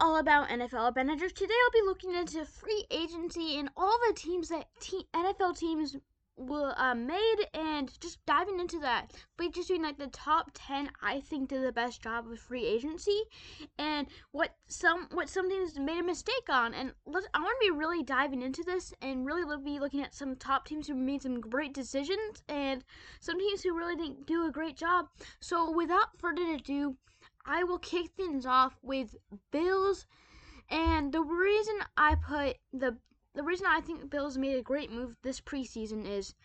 all about NFL managers. Today I'll be looking into free agency and all the teams that te- NFL teams were uh, made and just diving into that. But just doing like the top ten I think did the best job with free agency and what some what some teams made a mistake on. And let's, I want to be really diving into this and really be looking at some top teams who made some great decisions and some teams who really didn't do a great job. So without further ado, I will kick things off with Bills. And the reason I put the the reason I think Bills made a great move this preseason is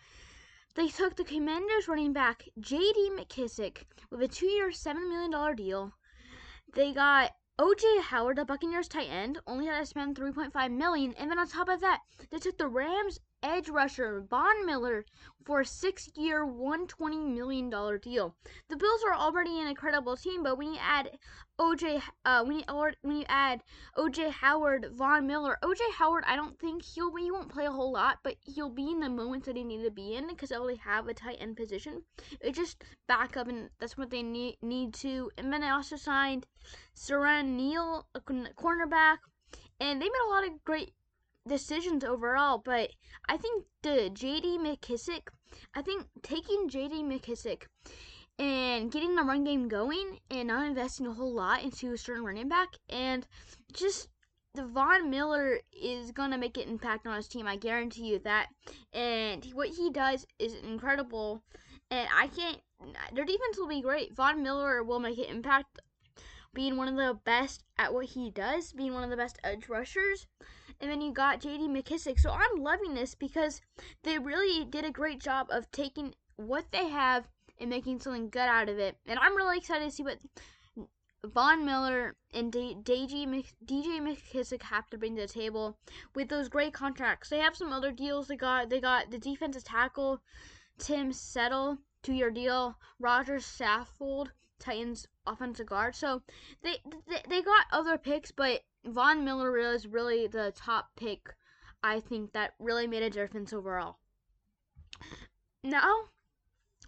they took the Commanders running back J.D. McKissic with a two-year, seven million dollar deal. They got OJ Howard, the Buccaneers tight end, only had to spend 3.5 million, and then on top of that, they took the Rams edge rusher Von Miller for a six-year, $120 million deal. The Bills are already an incredible team, but when you add OJ, uh, when you when you add OJ Howard, Von Miller, OJ Howard, I don't think he'll he won't play a whole lot, but he'll be in the moments that he need to be in because they only have a tight end position. It just back up, and that's what they need need to. And then they also signed Siran Neal, a cornerback, and they made a lot of great decisions overall, but I think the JD McKissic, I think taking JD McKissic and getting the run game going and not investing a whole lot into a certain running back and just the Von Miller is gonna make an impact on his team. I guarantee you that. And what he does is incredible. And I can't. Their defense will be great. Von Miller will make an impact, being one of the best at what he does, being one of the best edge rushers and then you got JD McKissic. So I'm loving this because they really did a great job of taking what they have and making something good out of it. And I'm really excited to see what Von Miller and DJ, DJ McKissic have to bring to the table with those great contracts. They have some other deals. They got they got the defensive tackle Tim Settle two year deal. Roger Saffold Titans offensive guard. So they, they they got other picks, but Von Miller is really the top pick. I think that really made a difference overall. Now,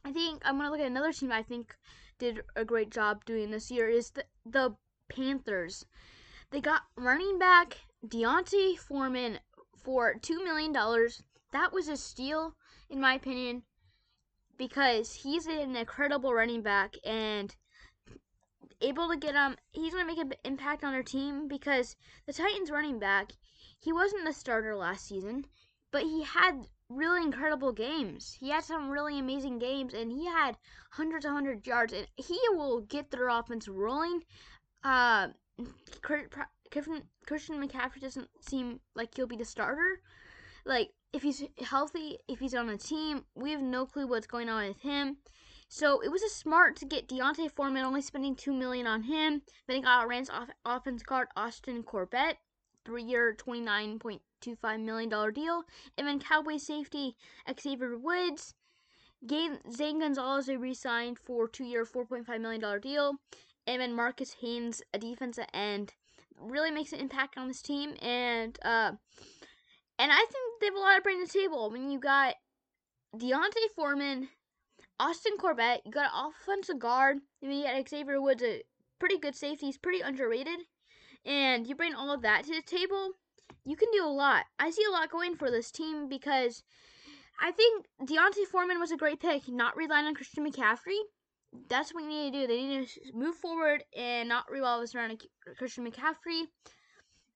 I think I'm gonna look at another team I think did a great job doing this year is the the Panthers. They got running back D'Onta Foreman for two million dollars. That was a steal, in my opinion, because he's an incredible running back and able to get um he's going to make an impact on their team because the Titans running back, he wasn't the starter last season, but he had really incredible games. He had some really amazing games and he had hundreds of hundred yards and he will get their offense rolling. Uh Christian McCaffrey doesn't seem like he'll be the starter. Like if he's healthy, if he's on a team, we have no clue what's going on with him. So it was a smart to get D'Onta Foreman, only spending two million on him. Then he got Rams off- offense guard Austin Corbett, three-year, twenty-nine point two five million dollar deal, and then Cowboy safety Xavier Woods. Gave Zane Gonzalez a re-signed for two-year, four point five million dollar deal, and then Marcus Haynes, a defensive end, really makes an impact on this team, and uh, and I think they have a lot to bring to the table. When you got D'Onta Foreman, Austin Corbett, you got an offensive guard, and then you got Xavier Woods, a pretty good safety. He's pretty underrated. And you bring all of that to the table, you can do a lot. I see a lot going for this team because I think D'Onta Foreman was a great pick, not relying on Christian McCaffrey. That's what you need to do. They need to move forward and not revolve around Christian McCaffrey.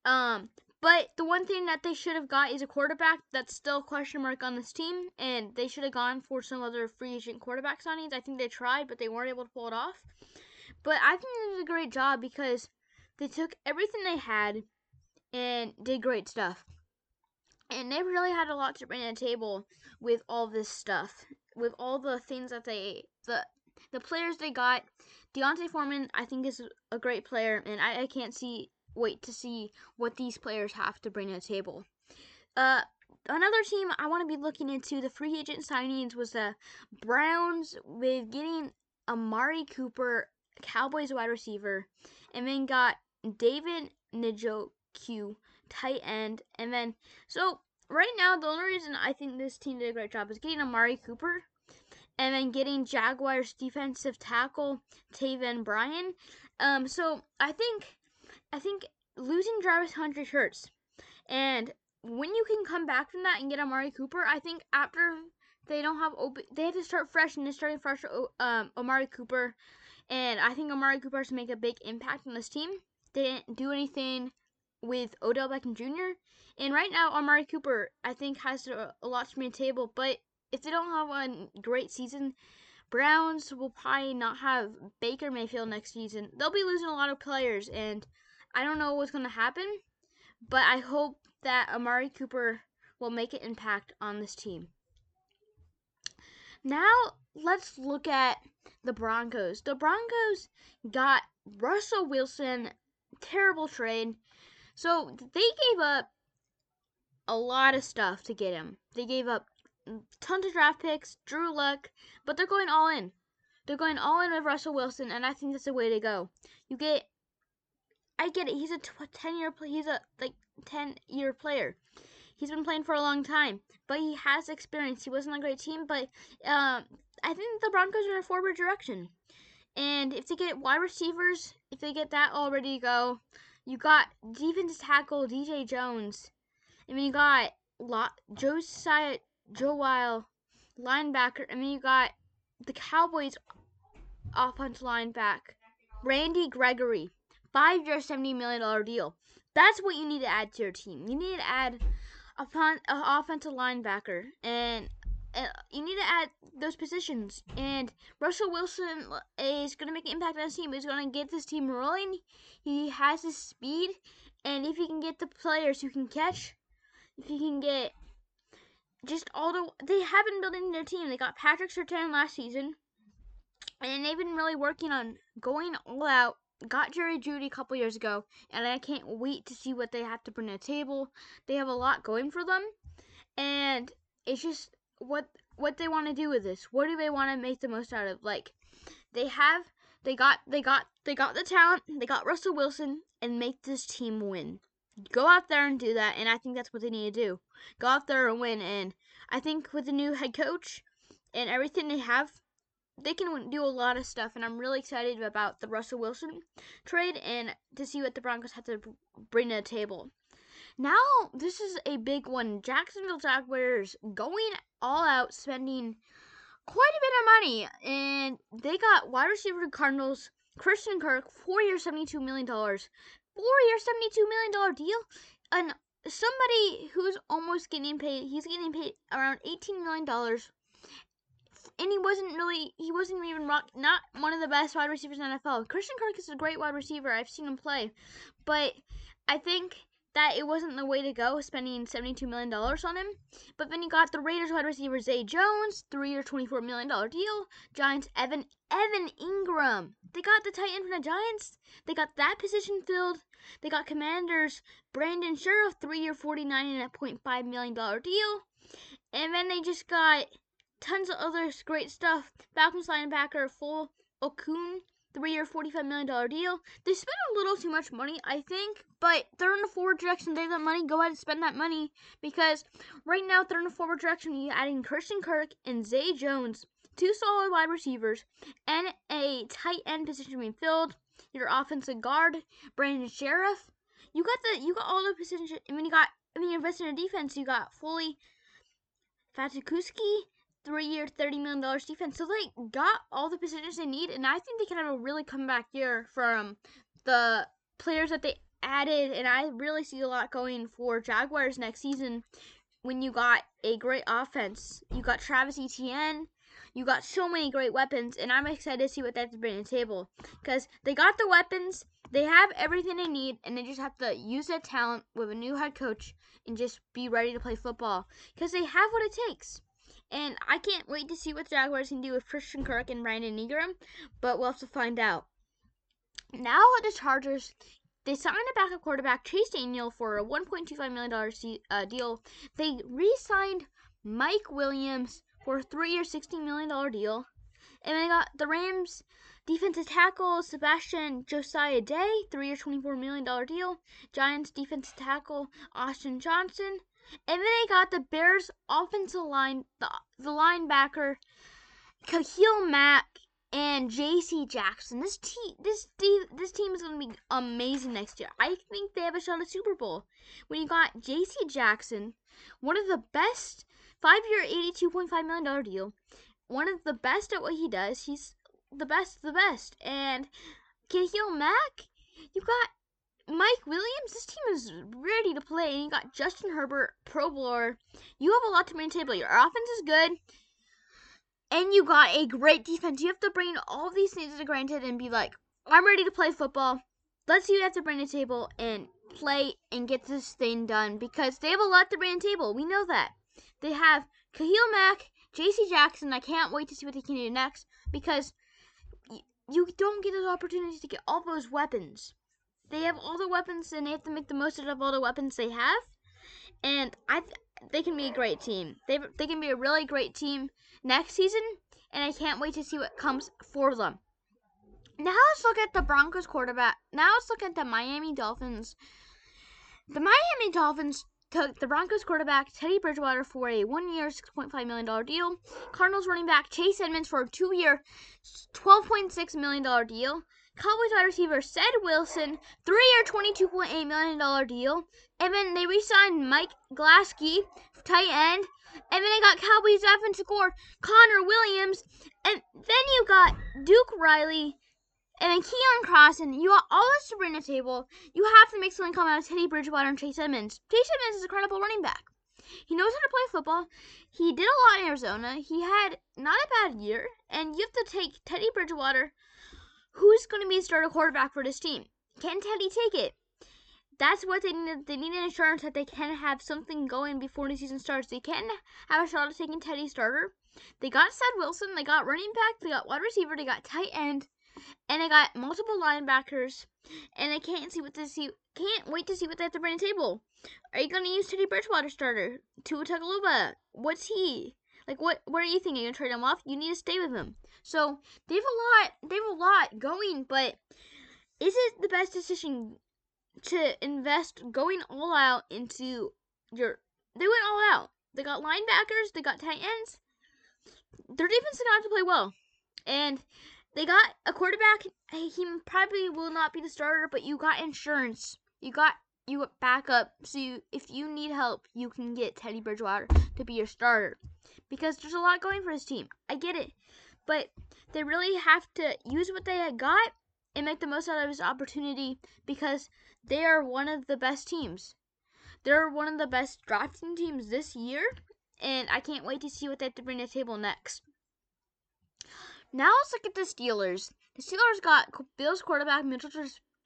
Um, but the one thing that they should have got is a quarterback. That's still a question mark on this team, and they should have gone for some other free agent quarterback signings. I think they tried, but they weren't able to pull it off. But I think they did a great job because they took everything they had and did great stuff. And they really had a lot to bring to the table with all this stuff, with all the things that they the the players they got. D'Onta Foreman, I think, is a great player, and I, I can't see wait to see what these players have to bring to the table. Uh, another team I want to be looking into the free agent signings was the Browns with getting Amari Cooper, Cowboys wide receiver, and then got David Njoku, tight end, and then so right now the only reason I think this team did a great job is getting Amari Cooper. And then getting Jaguars defensive tackle Taven Bryan. Um, so I think I think losing Jarvis Hunter hurts. And when you can come back from that and get Amari Cooper, I think after they don't have open, they have to start fresh and they're starting fresh. Um, Amari Cooper, and I think Amari Cooper has to make a big impact on this team. They didn't do anything with Odell Beckham Jr. And right now, Amari Cooper, I think, has a, a lot to bring to the table. But if they don't have a great season, Browns will probably not have Baker Mayfield next season. They'll be losing a lot of players, and I don't know what's going to happen. But I hope that Amari Cooper will make an impact on this team. Now, let's look at the Broncos. The Broncos got Russell Wilson, terrible trade. So they gave up a lot of stuff to get him. They gave up tons of draft picks, Drew Lock, but they're going all in. They're going all in with Russell Wilson, and I think that's the way to go. You get, I get it. He's a ten year, he's a like ten year player. He's been playing for a long time, but he has experience. He wasn't a great team, but um, I think the Broncos are in a forward direction. And if they get wide receivers, if they get that all ready to go, you got defensive tackle DJ Jones. I mean, you got lot Josiah Jewell, linebacker. I mean, you got the Cowboys offensive linebacker, Randy Gregory, five year, $70 million deal. That's what you need to add to your team. You need to add a an offensive linebacker, and uh, you need to add those positions. And Russell Wilson is going to make an impact on this team. He's going to get this team rolling. He has the speed, and if he can get the players who can catch, if he can get just all the they have been building their team. They got Patrick Surtain last season, and they've been really working on going all out. Got Jerry Jeudy a couple years ago, and I can't wait to see what they have to bring to the table. They have a lot going for them, and it's just what what they want to do with this. What do they want to make the most out of? Like they have they got they got they got the talent, they got Russell Wilson, and make this team win go out there and do that. And I think that's what they need to do. Go out there and win. And I think with the new head coach and everything they have, they can do a lot of stuff. And I'm really excited about the Russell Wilson trade and to see what the Broncos have to bring to the table. Now, this is a big one. Jacksonville Jaguars going all out, spending quite a bit of money. And they got wide receiver Cardinals Christian Kirk, four years, $72 million four year, $72 million deal. And somebody who's almost getting paid, he's getting paid around $18 million. And he wasn't really, he wasn't even rock, not one of the best wide receivers in NFL. Christian Kirk is a great wide receiver. I've seen him play. But I think that it wasn't the way to go, spending $72 million on him. But then you got the Raiders wide receiver Zay Jones, three year, $24 million deal. Giants Evan Evan Engram. They got the tight end from the Giants. They got that position filled. They got Commanders Brandon Scherff, three year, $49.5 million deal. And then they just got tons of other great stuff. Falcons linebacker Full Okung, three year, $45 million deal. They spent a little too much money, I think, but they're in a forward direction. They have that money. Go ahead and spend that money because right now they're in a forward direction. You're adding Christian Kirk and Zay Jones, two solid wide receivers, and a tight end position being filled. Your offensive guard, Brandon Scherff. You got the you got all the positions. I mean, you got I mean, you invested in defense. You got fully Fatukowski three year, $30 million defense. So they got all the positions they need, and I think they can have a really comeback year from the players that they added. And I really see a lot going for Jaguars next season when you got a great offense. You got Travis Etienne. You got so many great weapons, and I'm excited to see what they have to bring to the table. Because they got the weapons, they have everything they need, and they just have to use that talent with a new head coach and just be ready to play football. Because they have what it takes. And I can't wait to see what the Jaguars can do with Christian Kirk and Brandon Ingram, but we'll have to find out. Now the Chargers, they signed a backup quarterback, Chase Daniel, for a $1.25 million uh, deal. They re-signed Mike Williams for a three-year, $16 million deal. And they got the Rams defensive tackle Sebastian Joseph-Day, three-year, $24 million deal. Giants defensive tackle Austin Johnson, and then they got the Bears offensive line, the, the linebacker, Khalil Mack, and J.C. Jackson. This team, this team, this team is going to be amazing next year. I think they have a shot at Super Bowl. When you got J.C. Jackson, one of the best, five-year, eighty-two point five million dollar deal, one of the best at what he does. He's the best, the best, and Khalil Mack. You got Mike Williams. This team is ready to play, you got Justin Herbert, Pro Bowler. You have a lot to bring to the table. Your offense is good and you got a great defense. You have to bring all these things to granted and be like, I'm ready to play football. Let's see you have to bring the table and play and get this thing done because they have a lot to bring to the table. We know that. They have Khalil Mack, JC Jackson. I can't wait to see what they can do next because you don't get those opportunities to get all those weapons. They have all the weapons and they have to make the most out of all the weapons they have. And I th- they can be a great team. They they can be a really great team next season, and I can't wait to see what comes for them. Now let's look at the Broncos quarterback. Now let's look at the Miami Dolphins. The Miami Dolphins took the Broncos quarterback Teddy Bridgewater for a one-year, $6.5 million deal. Cardinals running back Chase Edmonds for a two-year, $12.6 million deal. Cowboys wide receiver Ced Wilson, three-year, $22.8 million deal. And then they re-signed Mike Gesicki, tight end. And then they got Cowboys offensive guard Connor Williams. And then you got Duke Riley and then Keion Cross. And you got all this to bring the table. You have to make something come out of Teddy Bridgewater and Chase Edmonds. Chase Edmonds is a credible running back. He knows how to play football. He did a lot in Arizona. He had not a bad year. And you have to take Teddy Bridgewater who's going to be a starter quarterback for this team? Can Teddy take it? That's what they need. They need an assurance that they can have something going before the season starts. They can have a shot at taking Teddy starter. They got Ced Wilson. They got running back. They got wide receiver. They got tight end, and they got multiple linebackers. And I can't see what to see. Can't wait to see what they have to bring to the table. Are you going to use Teddy Bridgewater starter? Tua Tagovailoa? What's he? Like what? What are you thinking? You gonna trade him off? You need to stay with him. So they have a lot. They have a lot going, but is it the best decision to invest going all out into your? They went all out. They got linebackers. They got tight ends. Their defense is gonna have to play well, and they got a quarterback. He probably will not be the starter, but you got insurance. You got you got backup. So you, if you need help, you can get Teddy Bridgewater to be your starter because there's a lot going for his team. I get it but they really have to use what they got and make the most out of this opportunity because they are one of the best teams. They're one of the best drafting teams this year, and I can't wait to see what they have to bring to the table next. Now let's look at the Steelers. The Steelers got Bills quarterback Mitchell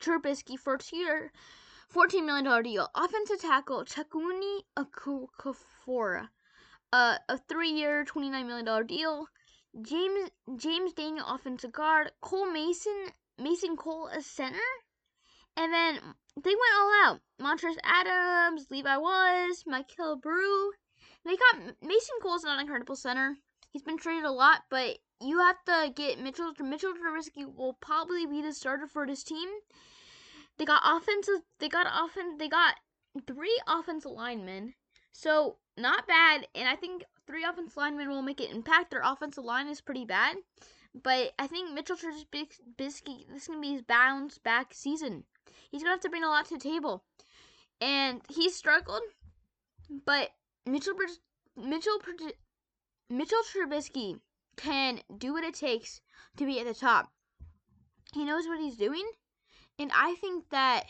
Trubisky for a two-year, $14 million deal. Offensive tackle Chukwuma Okorafor, uh, a three-year, $29 million deal. James James Daniel offensive guard, Cole Mason Mason Cole as center, and then they went all out. Montrezl Adams, Levi Wallace, Michael Brew. They got Mason Cole's not an incredible center. He's been traded a lot, but you have to get Mitchell. Mitchell Trubisky will probably be the starter for this team. They got offensive. They got offense. They got three offensive linemen. So not bad, and I think three offensive linemen will make an impact. Their offensive line is pretty bad, but I think Mitchell Trubisky this is gonna be his bounce back season. He's gonna have to bring a lot to the table, and he struggled, but Mitchell Mitchell Mitchell Trubisky can do what it takes to be at the top. He knows what he's doing, and I think that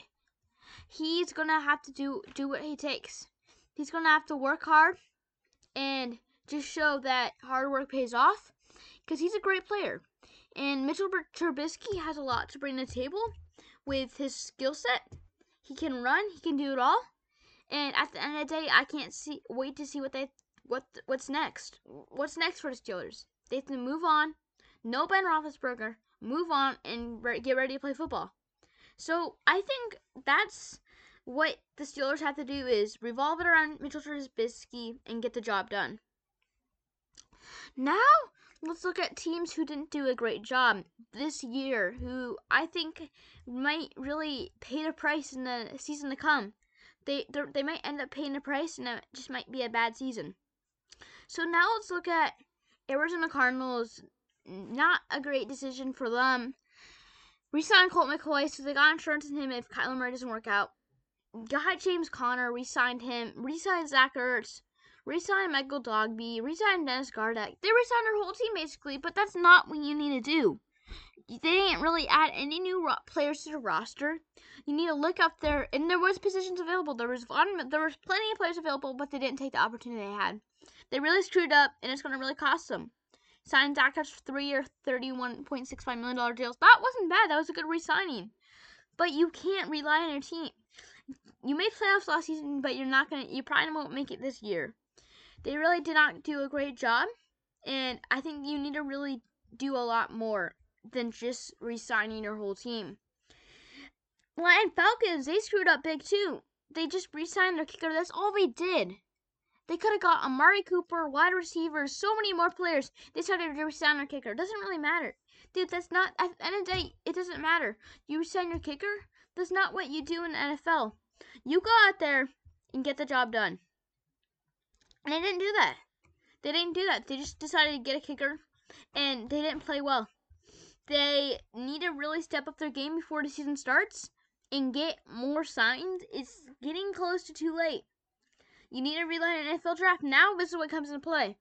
he's gonna have to do do what he takes. He's gonna have to work hard and just show that hard work pays off because he's a great player. And Mitchell Trubisky has a lot to bring to the table with his skill set. He can run, he can do it all. And at the end of the day, I can't see wait to see what they what what's next. What's next for the Steelers? They have to move on. No Ben Roethlisberger. Move on and re- get ready to play football. So I think that's what the Steelers have to do is revolve it around Mitchell Trubisky and get the job done. Now, let's look at teams who didn't do a great job this year, who I think might really pay the price in the season to come. They they might end up paying the price, and it just might be a bad season. So now let's look at Arizona Cardinals not a great decision for them. Resigned Colt McCoy, so they got insurance in him if Kyler Murray doesn't work out. Got James Conner, resigned him, resigned Zach Ertz, resigned Michael Dogby, resign Dennis Gardeck. They resigned their whole team basically, but that's not what you need to do. They didn't really add any new players to the roster. You need to look up there, and there was positions available. There was one, there was plenty of players available, but they didn't take the opportunity they had. They really screwed up, and it's going to really cost them. Signed Zach for three-year, thirty-one point six five million dollar deals. That wasn't bad. That was a good re-signing. But you can't rely on your team. You made playoffs last season, but you're not gonna. You probably won't make it this year. They really did not do a great job, and I think you need to really do a lot more than just re-signing your whole team. Lion Falcons, they screwed up big too. They just re-signed their kicker. That's all they did. They could have got Amari Cooper, wide receivers, so many more players. They decided to resign their kicker. It doesn't really matter. Dude, that's not, at the end of the day, it doesn't matter. You resign your kicker, that's not what you do in NFL. You go out there and get the job done. And they didn't do that. They didn't do that. They just decided to get a kicker, and they didn't play well. They need to really step up their game before the season starts and get more signs. It's getting close to too late. You need to rely on NFL draft. Now this is what comes into play.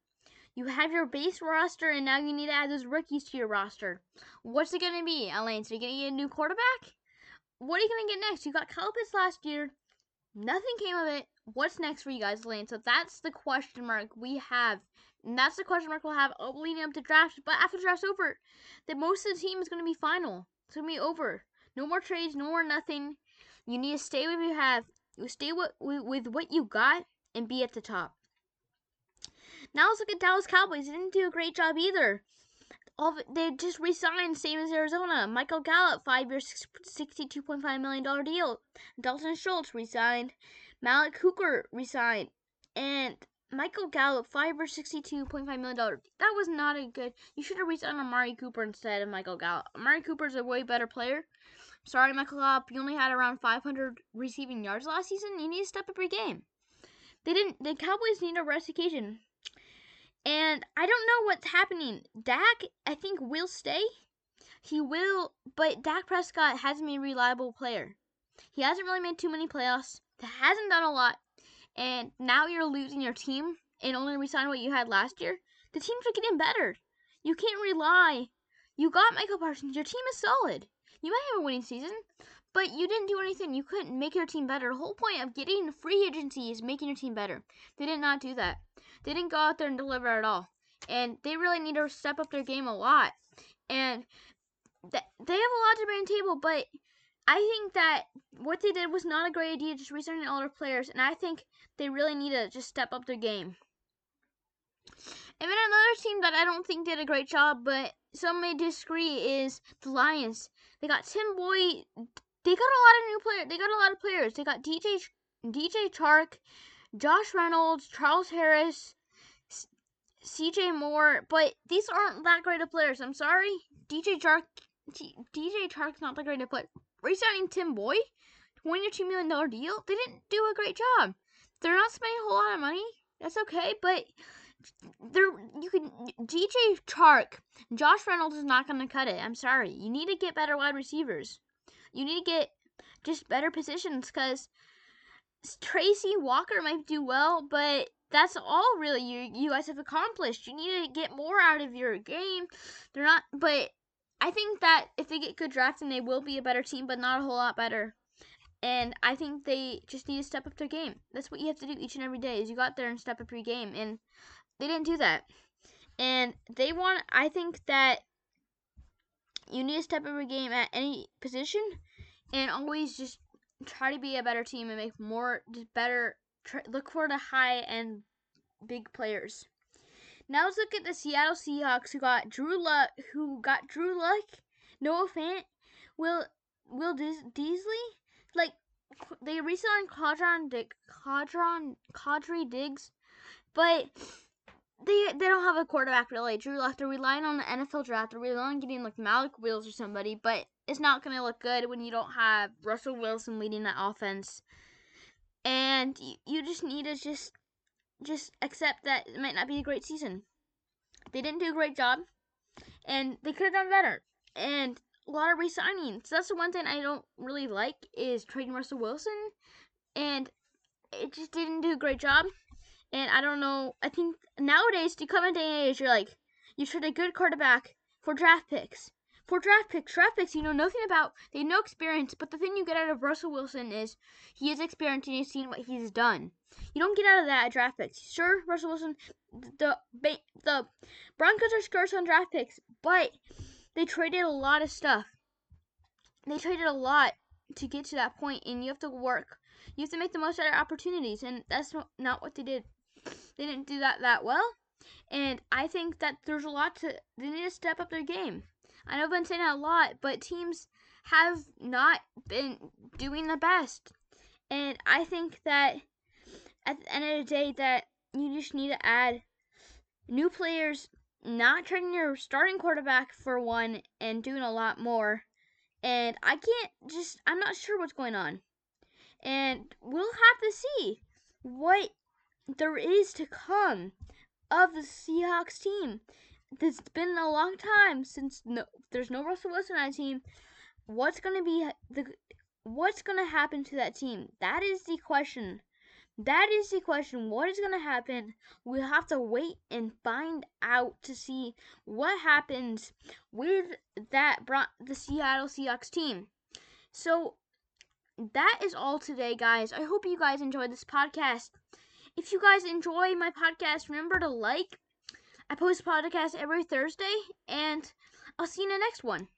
You have your base roster, and now you need to add those rookies to your roster. What's it going to be, Elaine? So you're going to get a new quarterback? What are you going to get next? You got Kyle Pitts last year. Nothing came of it. What's next for you guys, Elaine? So that's the question mark we have. And that's the question mark we'll have leading up to draft. But after draft's over, the most of the team is going to be final. It's going to be over. No more trades, no more nothing. You need to stay with what you have. You stay with, with what you got and be at the top. Now let's look at Dallas Cowboys. They didn't do a great job either. All they just re-signed, same as Arizona. Michael Gallup, five-year, $62.5 million deal. Dalton Schultz re-signed. Malik Hooker re-signed. And Michael Gallup, five-year, $62.5 million. That was not a good... You should have re-signed Amari Cooper instead of Michael Gallup. Amari Cooper is a way better player. Sorry, Michael Gallup, you only had around 500 receiving yards last season. You need to step up your game. They didn't. The Cowboys need a rest occasion, and I don't know what's happening. Dak, I think, will stay. He will, but Dak Prescott hasn't been a reliable player. He hasn't really made too many playoffs. He hasn't done a lot, and now you're losing your team and only resign what you had last year. The teams are getting better. You can't rely. You got Michael Parsons. Your team is solid. You might have a winning season, but you didn't do anything. You couldn't make your team better. The whole point of getting free agency is making your team better. They did not do that. They didn't go out there and deliver at all. And they really need to step up their game a lot. And th- they have a lot to bring to the table, but I think that what they did was not a great idea, just resigning all their players. And I think they really need to just step up their game. And then another team that I don't think did a great job, but some may disagree, is the Lions. They got Tim Boyd they got a lot of new players. They got a lot of players. They got DJ DJ Chark, Josh Reynolds, Charles Harris, CJ Moore, but these aren't that great of players. I'm sorry. DJ Chark DJ Chark's not that great of player. Resigning Tim Boyd, $22 million deal. They didn't do a great job. They're not spending a whole lot of money. That's okay, but they're you can DJ Chark, Josh Reynolds is not going to cut it. I'm sorry. You need to get better wide receivers. You need to get just better positions because Tracy Walker might do well, but that's all really you you guys have accomplished. You need to get more out of your game. They're not, but I think that if they get good drafting, they will be a better team, but not a whole lot better. And I think they just need to step up their game. That's what you have to do each and every day. Is you got there and step up your game, and they didn't do that. And they want. I think that you need to step up your game at any position and always just try to be a better team and make more just better try, look for the high and big players. Now let's look at the Seattle Seahawks who got Drew Lock who got Drew Lock, Noah Fant, Will Will Dissly, like they recently Quadron Dick Cadron Quadri Diggs, but they they don't have a quarterback really. Drew Lock, they're relying on the NFL draft. They're relying on getting like Malik Willis or somebody, but it's not gonna look good when you don't have Russell Wilson leading that offense. And you, you just need to just just accept that it might not be a great season. They didn't do a great job, and they could have done better. And a lot of resigning. So that's the one thing I don't really like is trading Russell Wilson, and it just didn't do a great job. And I don't know. I think nowadays, to come in day and age, you're like you trade a good quarterback for draft picks. For draft picks, draft picks you know nothing about. They have no experience, but the thing you get out of Russell Wilson is he is experienced and you've seen what he's done. You don't get out of that at draft picks. Sure, Russell Wilson, the the Broncos are scarce on draft picks, but they traded a lot of stuff. They traded a lot to get to that point, and you have to work. You have to make the most out of opportunities, and that's not what they did. They didn't do that that well, and I think that there's a lot to. They need to step up their game. I know I've been saying that a lot, but teams have not been doing the best, and I think that at the end of the day, that you just need to add new players not trading your starting quarterback for one and doing a lot more. And I can't just, I'm not sure what's going on. And we'll have to see what there is to come of the Seahawks team. It's been a long time since no, there's no Russell Wilson on the team. What's going to be the what's going to happen to that team? That is the question that is the question. What is going to happen? We'll have to wait and find out to see what happens with that brought the Seattle Seahawks team. So that is all today, guys. I hope you guys enjoyed this podcast. If you guys enjoy my podcast, remember to like. I post podcasts every Thursday, and I'll see you in the next one.